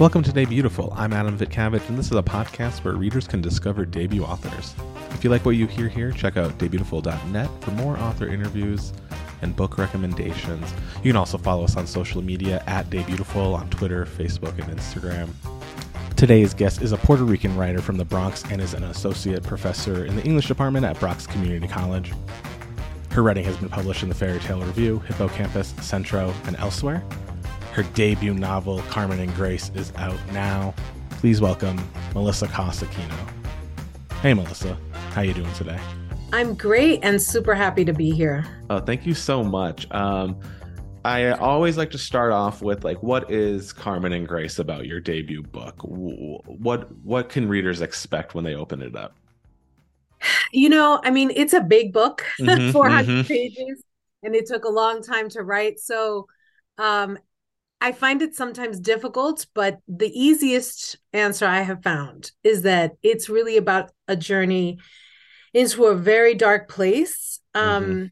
Welcome to Debutiful. I'm Adam Vitcavage, and this is a podcast where readers can discover debut authors. If you like what you hear here, check out debutiful.net for more author interviews and book recommendations. You can also follow us on social media at Debutiful on Twitter, Facebook, and Instagram. Today's guest is a Puerto Rican writer from the Bronx and is an associate professor in the English department at Bronx Community College. Her writing has been published in the Fairy Tale Review, Hippocampus, Centro, and elsewhere. Her debut novel, Carmen and Grace, is out now. Please welcome Melissa Coss Aquino. Hey, Melissa. How you doing today? I'm great and super happy to be here. Oh, thank you so much. Um, I always like to start off with like, what is Carmen and Grace about your debut book? What what can readers expect when they open it up? You know, I mean, it's a big book, mm-hmm, 400 mm-hmm. pages, and it took a long time to write. So, um, I find it sometimes difficult, but the easiest answer I have found is that it's really about a journey into a very dark place um, mm-hmm.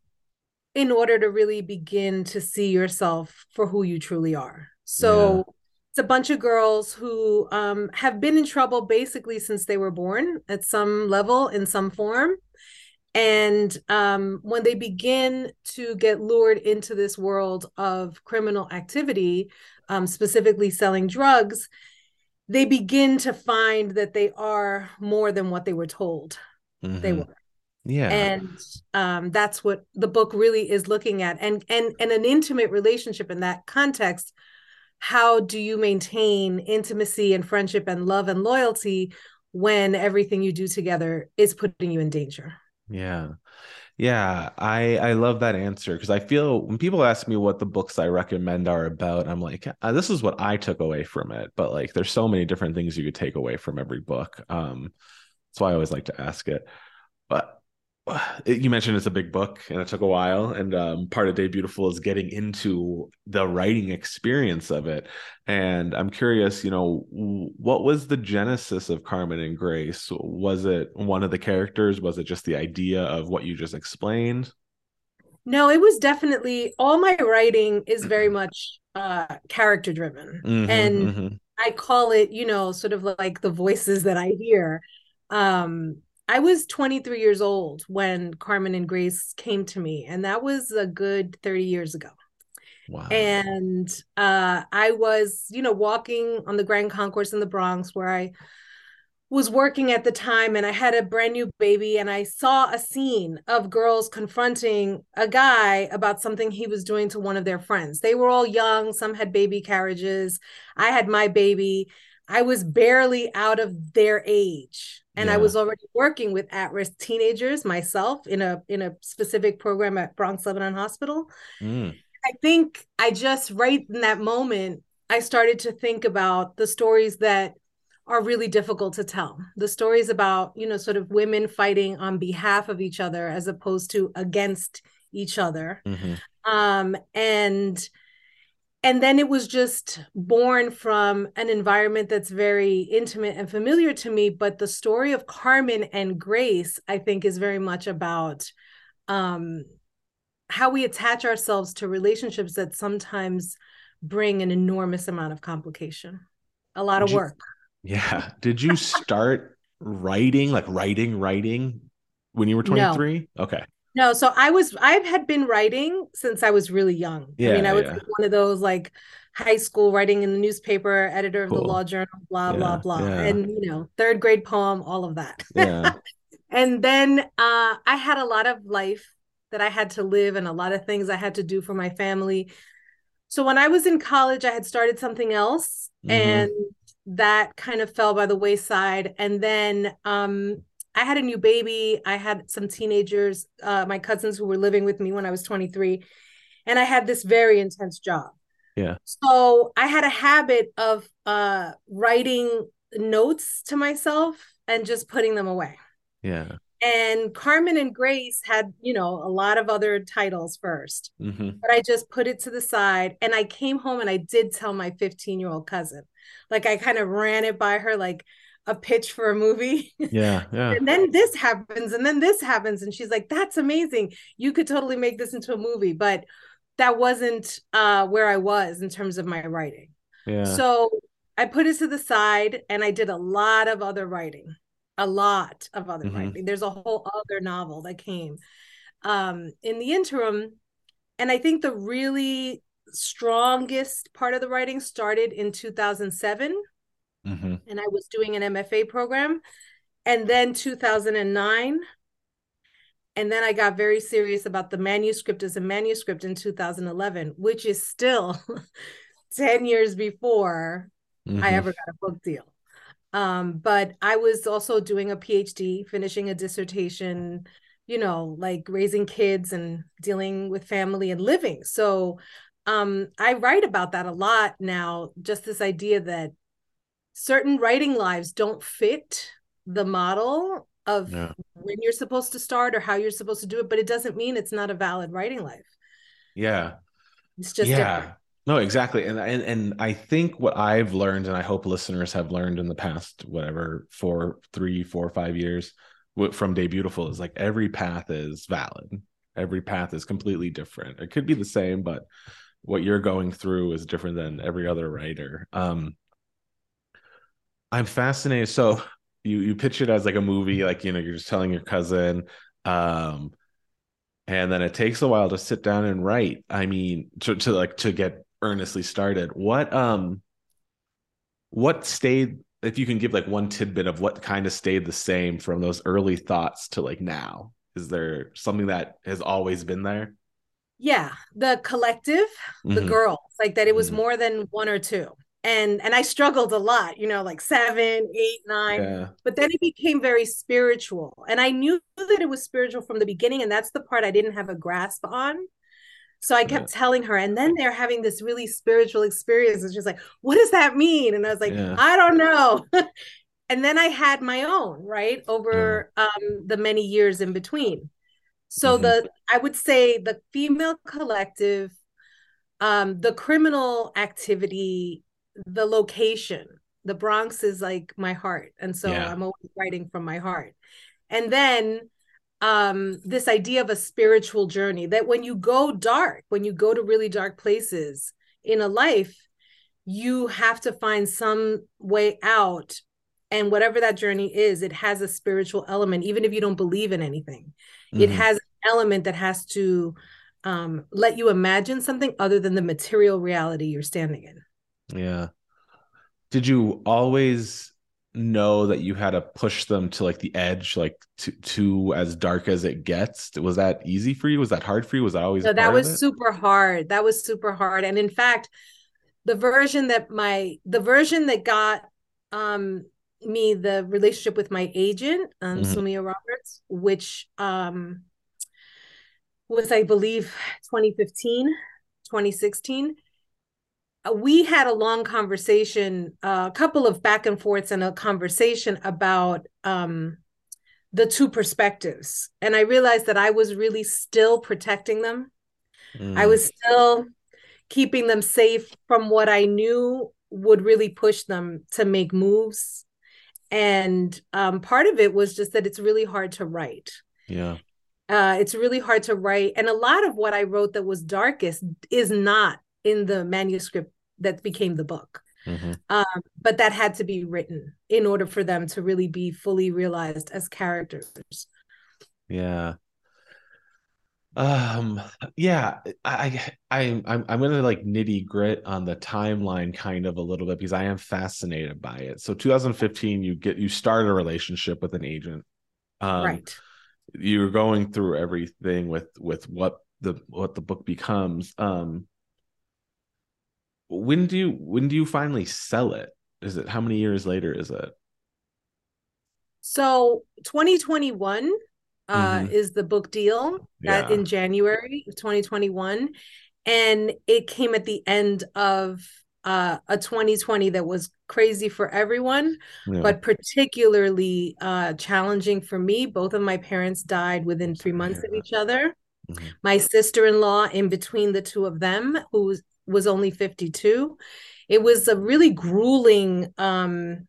in order to really begin to see yourself for who you truly are. So yeah. it's a bunch of girls who um, have been in trouble basically since they were born at some level, in some form. And um, when they begin to get lured into this world of criminal activity, um, specifically selling drugs, they begin to find that they are more than what they were told mm-hmm. they were. Yeah. And um, that's what the book really is looking at. And and and an intimate relationship in that context how do you maintain intimacy and friendship and love and loyalty when everything you do together is putting you in danger yeah. Yeah i i love that answer because i feel when people ask me what the books i recommend are about i'm like uh, this is what i took away from it but like there's so many different things you could take away from every book um that's why i always like to ask it. But you mentioned it's a big book and it took a while and um, part of Debutiful is getting into the writing experience of it. And i'm curious you know what was the genesis of carmen and grace? Was it one of the characters? Was it just the idea of what you just explained? No it was definitely all my writing is very much uh character driven. Mm-hmm, and mm-hmm. i call it you know sort of like the voices that i hear. Um I was 23 years old when Carmen and Grace came to me, and that was a good 30 years ago. Wow. And uh, I was, you know, walking on the Grand Concourse in the Bronx where I was working at the time and I had a brand new baby and I saw a scene of girls confronting a guy about something he was doing to one of their friends. They were all young, some had baby carriages. I had my baby. I was barely out of their age and yeah. i was already working with at-risk teenagers myself in a in a specific program at bronx lebanon hospital mm. i think i just right in that moment i started to think about the stories that are really difficult to tell the stories about you know sort of women fighting on behalf of each other as opposed to against each other mm-hmm. um and and then it was just born from an environment that's very intimate and familiar to me but the story of carmen and grace i think is very much about um, how we attach ourselves to relationships that sometimes bring an enormous amount of complication. A lot of you, work. Yeah. Did you start writing like writing writing when you were 23 no. okay no, so I was I had been writing since I was really young. Yeah, I mean, I was yeah. like one of those like high school writing in the newspaper, editor of cool. the law journal, blah, yeah, blah, blah. And you know, third grade poem, all of that. Yeah. and then uh I had a lot of life that I had to live and a lot of things I had to do for my family. So when I was in college, I had started something else mm-hmm. and that kind of fell by the wayside. And then um I had a new baby. I had some teenagers, uh, my cousins who were living with me when I was 23, and I had this very intense job. Yeah. So I had a habit of uh, writing notes to myself and just putting them away. Yeah. And Carmen and Grace had, you know, a lot of other titles 1st mm-hmm. but I just put it to the side. And I came home and I did tell my 15 year old cousin, like I kind of ran it by her, like, a pitch for a movie. Yeah, yeah. and then this happens, and then this happens, and she's like, "That's amazing! You could totally make this into a movie." But that wasn't uh, where I was in terms of my writing. Yeah. So I put it to the side and I did a lot of other writing, a lot of other mm-hmm. writing. There's a whole other novel that came um, in the interim. And I think the really strongest part of the writing started in 2007. Mm-hmm. And I was doing an MFA program. And then 2009. And then I got very serious about the manuscript as a manuscript in 2011, which is still 10 years before mm-hmm. I ever got a book deal. Um, but I was also doing a PhD, finishing a dissertation, you know, like raising kids and dealing with family and living. So um, I write about that a lot now, just this idea that certain writing lives don't fit the model of yeah. when you're supposed to start or how you're supposed to do it, but it doesn't mean it's not a valid writing life. Yeah. It's just yeah. Different. No, exactly. And, and and I think what I've learned, and I hope listeners have learned in the past, whatever, four, three, four, five years from Debutiful is like every path is valid. Every path is completely different. It could be the same, but what you're going through is different than every other writer. Um I'm fascinated. So you you pitch it as like a movie, like you know, you're just telling your cousin. Um and then it takes a while to sit down and write. I mean, to, to like to get earnestly started what um what stayed if you can give like one tidbit of what kind of stayed the same from those early thoughts to like now is there something that has always been there yeah the collective mm-hmm. the girls like that it was mm-hmm. more than one or two and and i struggled a lot you know like seven eight nine yeah. but then it became very spiritual and i knew that it was spiritual from the beginning and that's the part i didn't have a grasp on so I kept yeah. telling her, and then they're having this really spiritual experience. And she's like, What does that mean? And I was like, yeah. I don't know. and then I had my own, right? Over um, the many years in between. So mm-hmm. the I would say the female collective, um, the criminal activity, the location, the Bronx is like my heart. And so I'm always writing from my heart. And then um, this idea of a spiritual journey that when you go dark, when you go to really dark places in a life, you have to find some way out. And whatever that journey is, it has a spiritual element, even if you don't believe in anything. Mm-hmm. It has an element that has to um, let you imagine something other than the material reality you're standing in. Yeah. Did you always know that you had to push them to like the edge like to to as dark as it gets? Was that easy for you? Was that hard for you? Was that always no, that was super hard. That was super hard. And in fact the version that my the version that got um me the relationship with my agent um mm-hmm. Soumeya Roberts which um was i believe 2015 2016 uh, we had a long conversation, uh, a couple of back and forths, and a conversation about um, the two perspectives. And I realized that I was really still protecting them. Mm. I was still keeping them safe from what I knew would really push them to make moves. And um, part of it was just that it's really hard to write. Yeah. Uh, it's really hard to write. And a lot of what I wrote that was darkest is not in the manuscript that became the book. Mm-hmm. Um, but that had to be written in order for them to really be fully realized as characters. Yeah. Um. Yeah. I. I. I'm. I'm gonna like nitty grit on the timeline kind of a little bit because I am fascinated by it. So 2015, you get you start a relationship with an agent. Um, right. You're going through everything with with what the what the book becomes. Um when do you when do you finally sell it is it how many years later is it so 2021 uh, mm-hmm. is the book deal that yeah. in january of 2021 and it came at the end of uh, a 2020 that was crazy for everyone, yeah. but particularly uh, challenging for me. Both of my parents died within three months of each other. Mm-hmm. My sister in law, in between the two of them, who was only 52. It was a really grueling, um,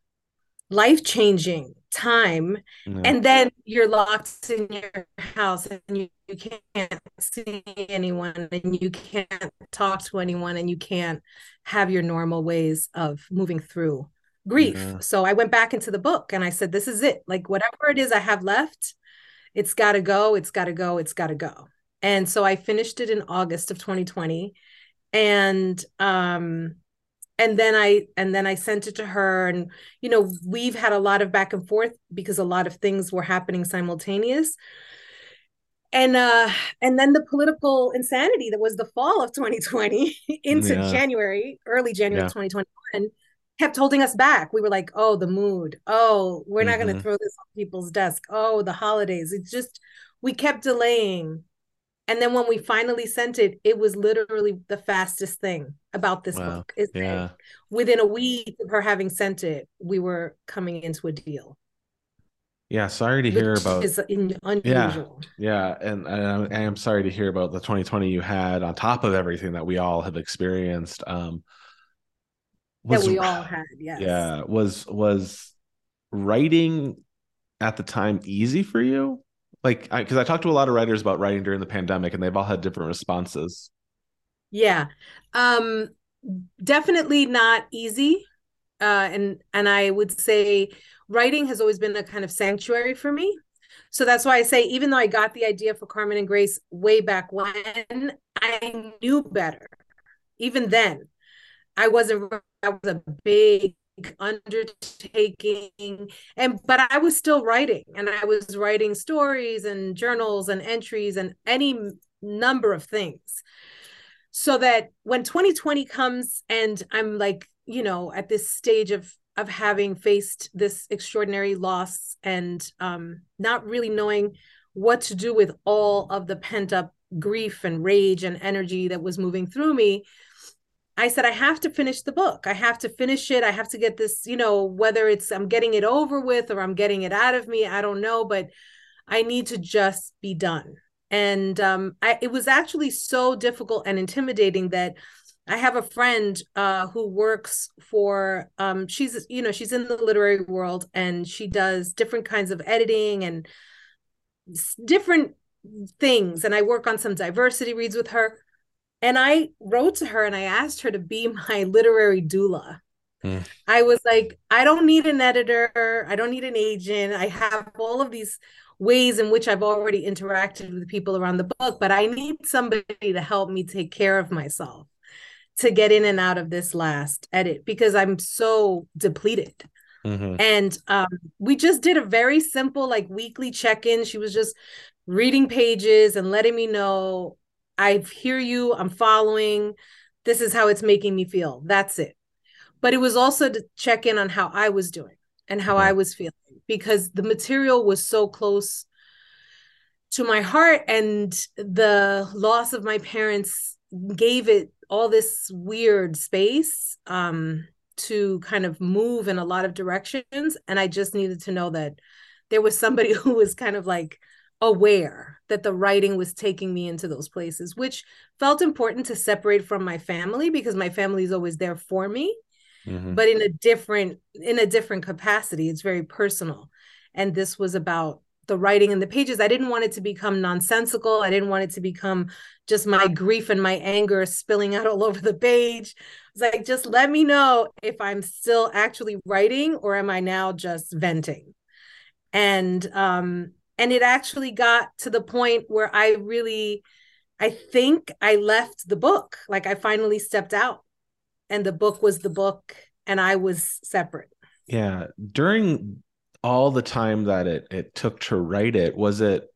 life changing time. And then you're locked in your house and you, you can't see anyone and you can't talk to anyone and you can't have your normal ways of moving through grief. Yeah. So I went back into the book and I said, this is it. Like whatever it is I have left, it's got to go, it's got to go, it's got to go. And so I finished it in August of 2020 and um and then I and then I sent it to her. And you know we've had a lot of back and forth because a lot of things were happening simultaneous. And uh and then the political insanity that was the fall of 2020 into yeah. January early January yeah. 2021 kept holding us back. We were like oh the mood. Oh we're not mm-hmm. going to throw this on people's desk. Oh the holidays. It's just we kept delaying and then when we finally sent it it was literally the fastest thing about this wow. book is yeah. within a week of her having sent it we were coming into a deal yeah sorry to hear about is unusual. yeah yeah and, and I am sorry to hear about the 2020 you had on top of everything that we all have experienced um was, that we all had yes yeah was was writing at the time easy for you like because I, I talked to a lot of writers about writing during the pandemic and they've all had different responses. Yeah. Um definitely not easy. Uh and and i would say writing has always been a kind of sanctuary for me. So that's why i say even though i got the idea for carmen and grace way back when i knew better. Even then i wasn't i was a big undertaking and but i was still writing and i was writing stories and journals and entries and any number of things. So that when 2020 comes and i'm like you know at this stage of of having faced this extraordinary loss and um not really knowing what to do with all of the pent up grief and rage and energy that was moving through me I said, I have to finish the book. I have to finish it. I have to get this, you know, whether it's I'm getting it over with or I'm getting it out of me, I don't know, but I need to just be done. And um, I, it was actually so difficult and intimidating that I have a friend uh, who works for, um, she's, you know, she's in the literary world and she does different kinds of editing and different things. And I work on some diversity reads with her and I wrote to her and I asked her to be my literary doula. Mm. I was like, I don't need an editor. I don't need an agent. I have all of these ways in which I've already interacted with people around the book, but I need somebody to help me take care of myself to get in and out of this last edit because I'm so depleted. Mm-hmm. And um, we just did a very simple, like weekly check in. She was just reading pages and letting me know I hear you, I'm following. This is how it's making me feel. That's it. But it was also to check in on how I was doing and how I was feeling because the material was so close to my heart and the loss of my parents gave it all this weird space um, to kind of move in a lot of directions and i just needed to know that there was somebody who was kind of like aware that the writing was taking me into those places, which felt important to separate from my family because my family is always there for me, mm-hmm. but in a different in a different capacity. It's very personal, and this was about the writing and the pages. I didn't want it to become nonsensical. I didn't want it to become just my grief and my anger spilling out all over the page. It's like just let me know if I'm still actually writing or am I now just venting. And um and it actually got to the point where i really i think i left the book. Like i finally stepped out and the book was the book and i was separate. Yeah. During all the time that it it took to write it was it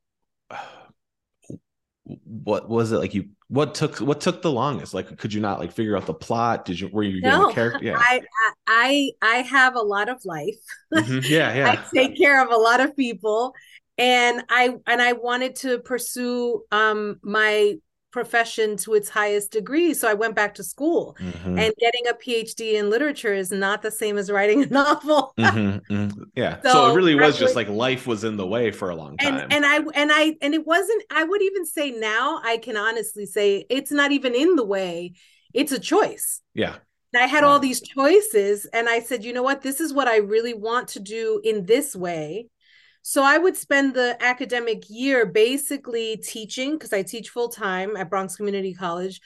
what was it like you what took what took the longest? Like could you not like figure out the plot? Did you were you getting no, the character yeah. I i i have a lot of life. Mm-hmm. yeah yeah. i take care of a lot of people and i and i wanted to pursue um my profession to its highest degree. So i went back to school. Mm-hmm. and getting a phd in literature is not the same as writing a novel. Mm-hmm, mm-hmm. yeah. So, so, it really was just like life was in the way for a long time. and, and i and i and it wasn't i would even say now i can honestly say it's not even in the way. It's a choice. Yeah. I had all these choices, and I said, you know what? This is what I really want to do in this way. So I would spend the academic year basically teaching because I teach full time at Bronx Community College,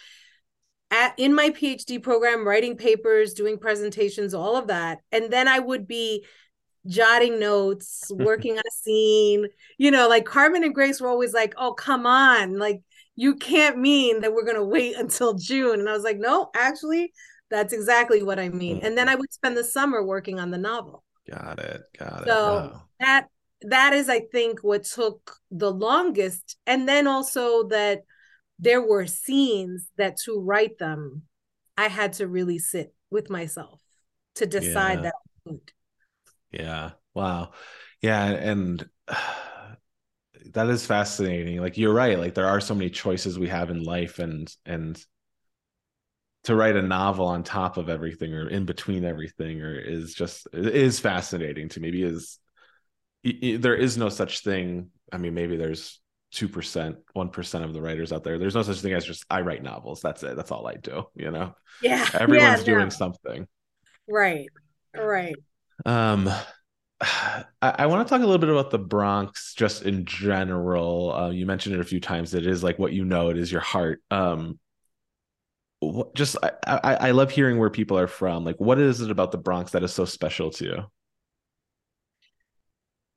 at in my PhD program, writing papers, doing presentations, all of that. And then I would be jotting notes, working on a scene. You know, like Carmen and Grace were always like, oh, come on. Like, you can't mean that we're going to wait until June. And I was like, no, actually, that's exactly what I mean. And then mm-hmm. I would spend the summer working on the novel. Got it. Got it. So wow. that that is, I think, what took the longest. And then also that there were scenes that to write them, I had to really sit with myself to decide yeah. that. Yeah. Wow. Yeah. And that is fascinating. Like you're right. Like there are so many choices we have in life and, and, to write a novel on top of everything or in between everything or is just is fascinating to me because there is no such thing i mean maybe there's 2% 1% of the writers out there there's no such thing as just i write novels that's it that's all i do you know yeah everyone's yeah, doing no. something right right um I, I want to talk a little bit about the Bronx just in general. Uh, you mentioned it a few times. It is like what you know. It is your heart. Um, what, just I, I, I love hearing where people are from. Like, what is it about the Bronx that is so special to you?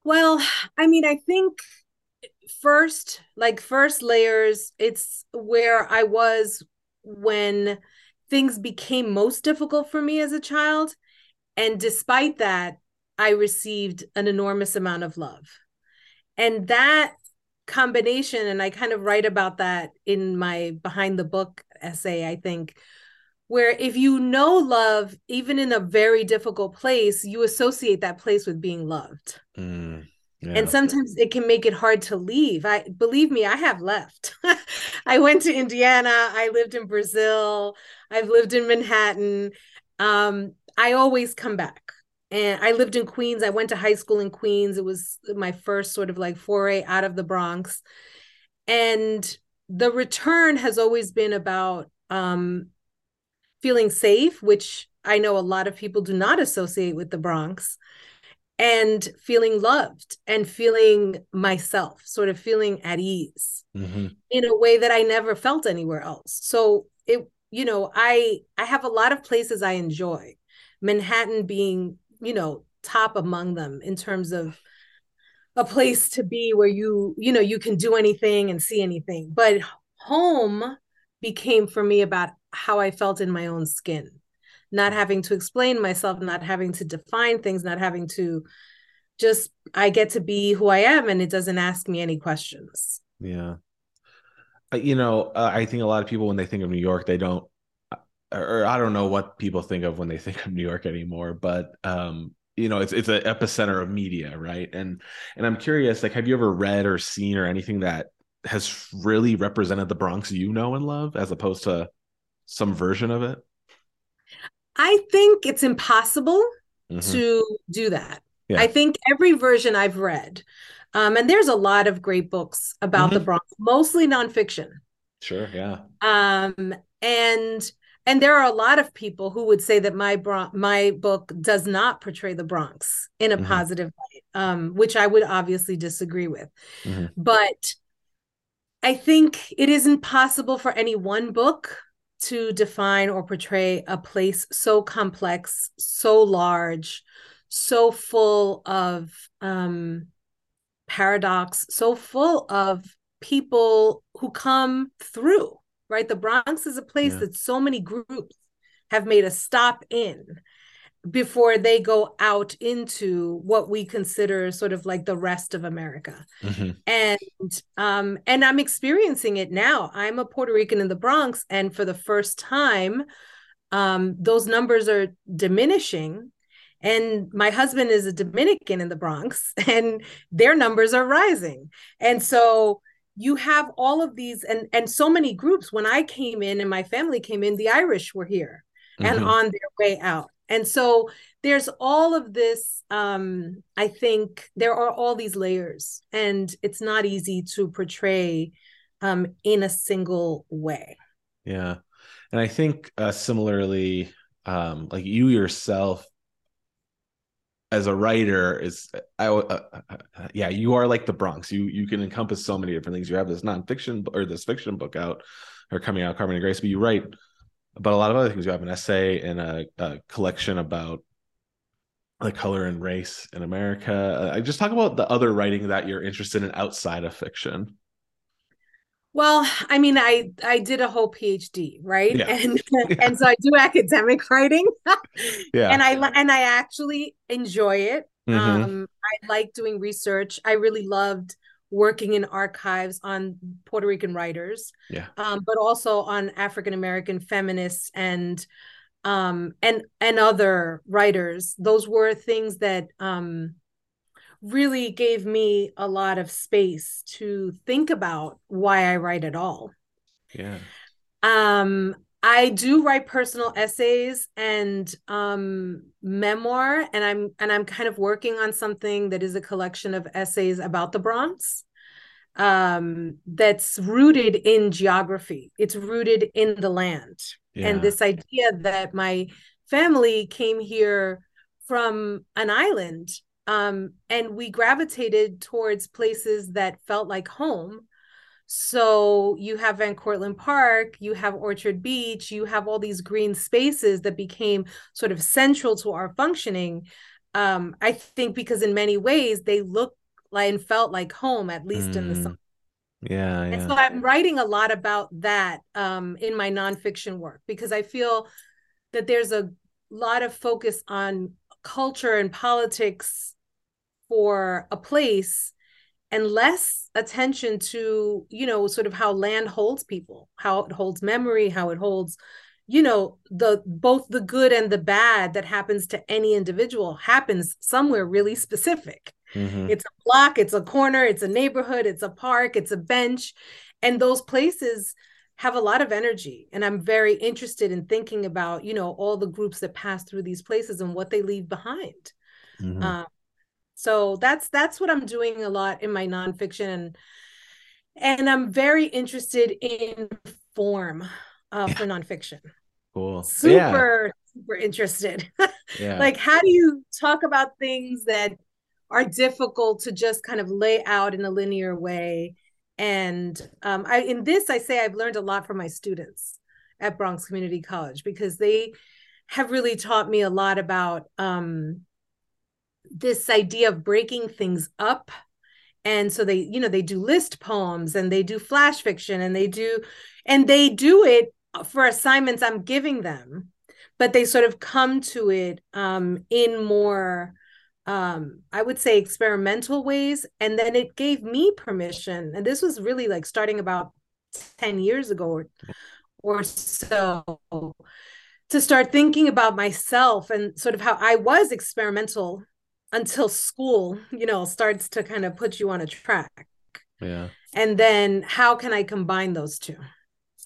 Well, I mean, I think first, like first layers, it's where I was when things became most difficult for me as a child. And despite that, I received an enormous amount of love. And that combination, and I kind of write about that in my behind the book essay, I think, where if you know love, even in a very difficult place, you associate that place with being loved. Mm, yeah. And sometimes it can make it hard to leave. I believe me, I have left. I went to Indiana, I lived in Brazil, I've lived in Manhattan. Um, I always come back. And I lived in Queens. I went to high school in Queens. It was my first sort of like foray out of the Bronx. And the return has always been about um, feeling safe, which I know a lot of people do not associate with the Bronx, and feeling loved and feeling myself, sort of feeling at ease mm-hmm. in a way that I never felt anywhere else. So it, you know, I I have a lot of places I enjoy. Manhattan being, you know, top among them in terms of a place to be where you you know you can do anything and see anything but home became for me about how i felt in my own skin. Not having to explain myself not having to define things not having to just i get to be who i am and it doesn't ask me any questions. Yeah. You know uh, i think a lot of people when they think of new york they don't uh, or i don't know what people think of when they think of new york anymore but um you know it's it's an epicenter of media right? And and i'm curious like have you ever read or seen or anything that has really represented the bronx you know and love as opposed to some version of it i think it's impossible mm-hmm. to do that yeah. i think every version i've read um, and there's a lot of great books about mm-hmm. the bronx mostly nonfiction sure yeah um and and there are a lot of people who would say that my Bron- my book does not portray the Bronx in a mm-hmm. positive light, um, which I would obviously disagree with. Mm-hmm. But I think it isn't possible for any one book to define or portray a place so complex, so large, so full of um, paradox, so full of people who come through right? The Bronx is a place yeah. that so many groups have made a stop in before they go out into what we consider sort of like the rest of America. Mm-hmm. And um and I'm experiencing it now. I'm a Puerto Rican in the Bronx and for the first time um those numbers are diminishing and my husband is a Dominican in the Bronx and their numbers are rising. And so you have all of these and and so many groups when i came in and my family came in the irish were here mm-hmm. and on their way out and so there's all of this um i think there are all these layers and it's not easy to portray um in a single way. Yeah. And i think uh, similarly um like you yourself as a writer is I, uh, uh, yeah you are like the Bronx. You you can encompass so many different things. You have this nonfiction or this fiction book out or coming out Carmen and Grace but you write but a lot of other things. You have an essay and a, a collection about the color and race in America. I just talk about the other writing that you're interested in outside of fiction. Well, I mean, I I did a whole PhD, right? Yeah. And yeah. and so I do academic writing. yeah. And I and I actually enjoy it. Mm-hmm. Um, I like doing research. I really loved working in archives on Puerto Rican writers. Yeah. Um, but also on African American feminists and um and and other writers. Those were things that um really gave me a lot of space to think about why I write at all. Yeah. Um, I do write personal essays and um, memoir, and I'm and I'm kind of working on something that is a collection of essays about the Bronx. Um, that's rooted in geography. It's rooted in the land, yeah. and this idea that my family came here from an island um, and we gravitated towards places that felt like home so you have van cortlandt park you have orchard beach you have all these green spaces that became sort of central to our functioning um, i think because in many ways they look like and felt like home at least mm. in the mm. summer yeah, yeah. And so I'm writing a lot about that um, in my nonfiction work because I feel that there's a lot of focus on culture and politics for a place and less attention to you know sort of how land holds people how it holds memory how it holds you know the both the good and the bad that happens to any individual happens somewhere really specific mm-hmm. it's a block it's a corner it's a neighborhood it's a park it's a bench and those places have a lot of energy and i'm very interested in thinking about you know all the groups that pass through these places and what they leave behind mm-hmm. um, so that's that's what i'm doing a lot in my nonfiction and and i'm very interested in form uh, yeah. for nonfiction cool super yeah. super interested yeah. like how do you talk about things that are difficult to just kind of lay out in a linear way and um, I, in this i say i've learned a lot from my students at bronx community college because they have really taught me a lot about um, this idea of breaking things up. And so they you know they do list poems and they do flash fiction and they do and they do it for assignments i'm giving them but they sort of come to it um, in more um, i would say experimental ways. And then it gave me permission and this was really like starting about 10 years ago or, or so to start thinking about myself and sort of how i was experimental until school, you know, starts to kind of put you on a track. Yeah. And then how can I combine those two?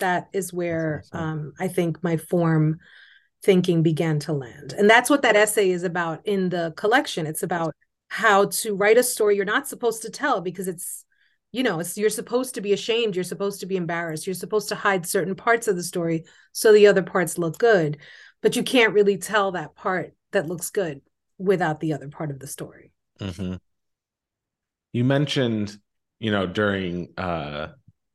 That is where um, I think my form thinking began to land. And that's what that essay is about in the collection. It's about how to write a story you're not supposed to tell because it's you know it's you're supposed to be ashamed you're supposed to be embarrassed you're supposed to hide certain parts of the story so the other parts look good but you can't really tell that part that looks good without the other part of the story. Mm-hmm. You mentioned, you know, during uh,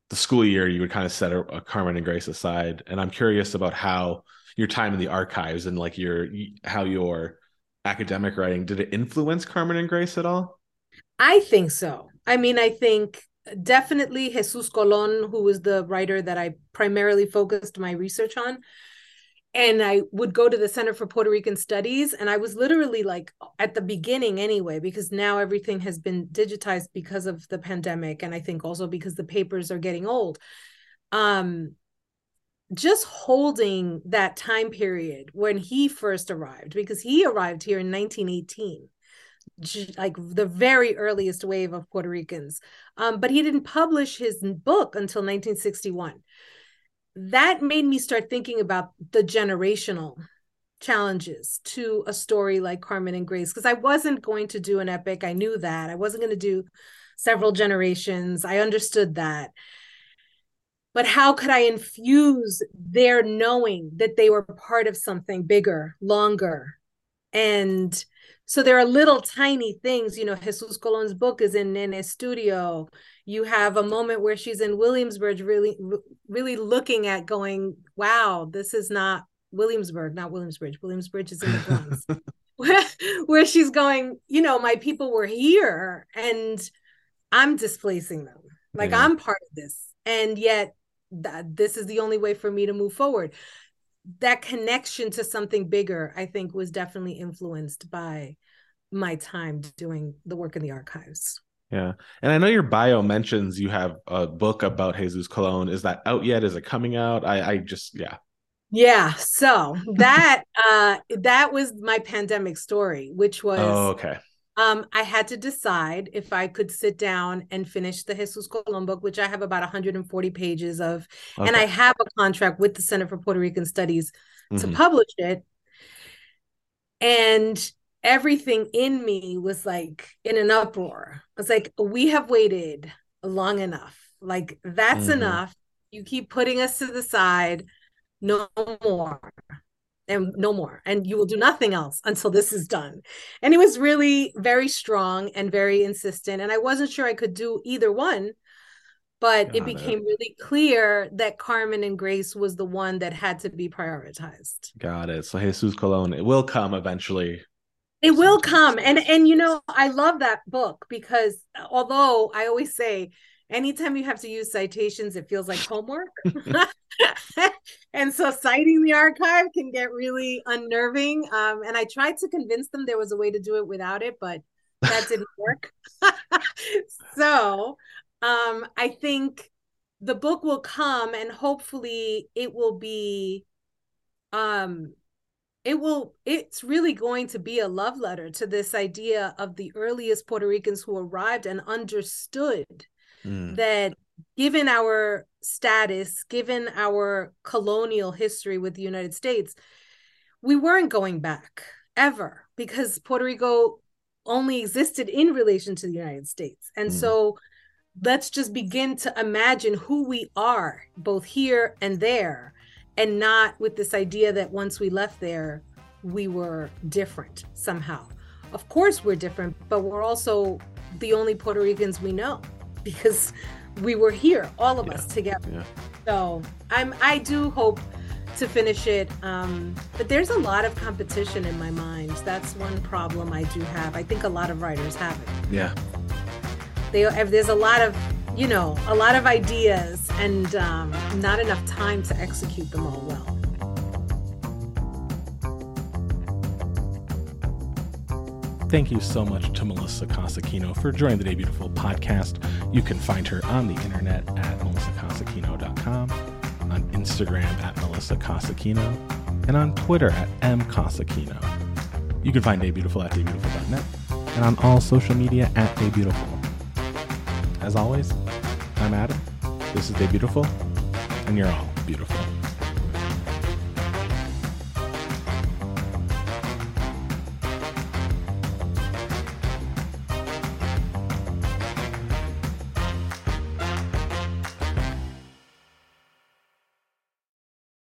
the school year, you would kind of set a, a Carmen and Grace aside, and I'm curious about how your time in the archives and like your how your academic writing did it influence Carmen and Grace at all? I think so. I mean, I think definitely Jesus Colon, who was the writer that I primarily focused my research on, and I would go to the Center for Puerto Rican Studies. And I was literally like at the beginning anyway, because now everything has been digitized because of the pandemic. And I think also because the papers are getting old. Um, just holding that time period when he first arrived, because he arrived here in 1918 like the very earliest wave of Puerto Ricans. Um, but he didn't publish his book until 1961 that made me start thinking about the generational challenges to a story like Carmen and Grace because I wasn't going to do an epic. I knew that. I wasn't going to do several generations. I understood that. But how could I infuse their knowing that they were part of something bigger, longer, and so there are little tiny things you know jesus colon's book is in Nene's studio. You have a moment where she's in williamsburg really really looking at going wow this is not williamsburg not williamsburg williamsburg is in the bronx. Where, where she's going you know my people were here and i'm displacing them. Like yeah. i'm part of this. And yet that this is the only way for me to move forward that connection to something bigger i think was definitely influenced by my time doing the work in the archives. Yeah. And i know your bio mentions you have a book about Jesus Colon is that out yet? Is it coming out? I i just yeah. Yeah. So that uh that was my pandemic story which was oh, okay um, I had to decide if I could sit down and finish the Jesus Colon book, which I have about 140 pages of, okay. and I have a contract with the Center for Puerto Rican Studies mm-hmm. to publish it. And everything in me was like in an uproar. It's like, we have waited long enough. Like, that's mm-hmm. enough. You keep putting us to the side. No more and no more and you will do nothing else until this is done and it was really very strong and very insistent and i wasn't sure i could do either one but Got it became it. really clear that carmen and grace was the one that had to be prioritized Got it. So Jesus Colon, it will come eventually. It will come. And and you know, I love that book because although I always say anytime you have to use citations, it feels like homework. and so citing the archive can get really unnerving. Um, and I tried to convince them there was a way to do it without it, but that didn't work. so um, I think the book will come and hopefully it will be um it will it's really going to be a love letter to this idea of the earliest puerto ricans who arrived and understood mm. that given our status, given our colonial history with the United States, we weren't going back ever because Puerto Rico only existed in relation to the United States. And mm. so let's just begin to imagine who we are, both here and there, and not with this idea that once we left there, we were different somehow. Of course, we're different, but we're also the only Puerto Ricans we know because we were here, all of yeah. us together. Yeah. So I'm I do hope to finish it. Um, but there's a lot of competition in my mind. That's one problem I do have. I think a lot of writers have it. Yeah. They there's a lot of you know a lot of ideas and um, not enough time to execute them all well. Thank you so much to Melissa Coss Aquino for joining the Debutiful podcast. You can find her on the internet at melissacossaquino.com, on Instagram at Melissa Coss Aquino, and on Twitter at mcossaquino. You can find Debutiful at debutiful.net and on all social media at Debutiful. As always, I'm Adam. This is Debutiful, and you're all beautiful.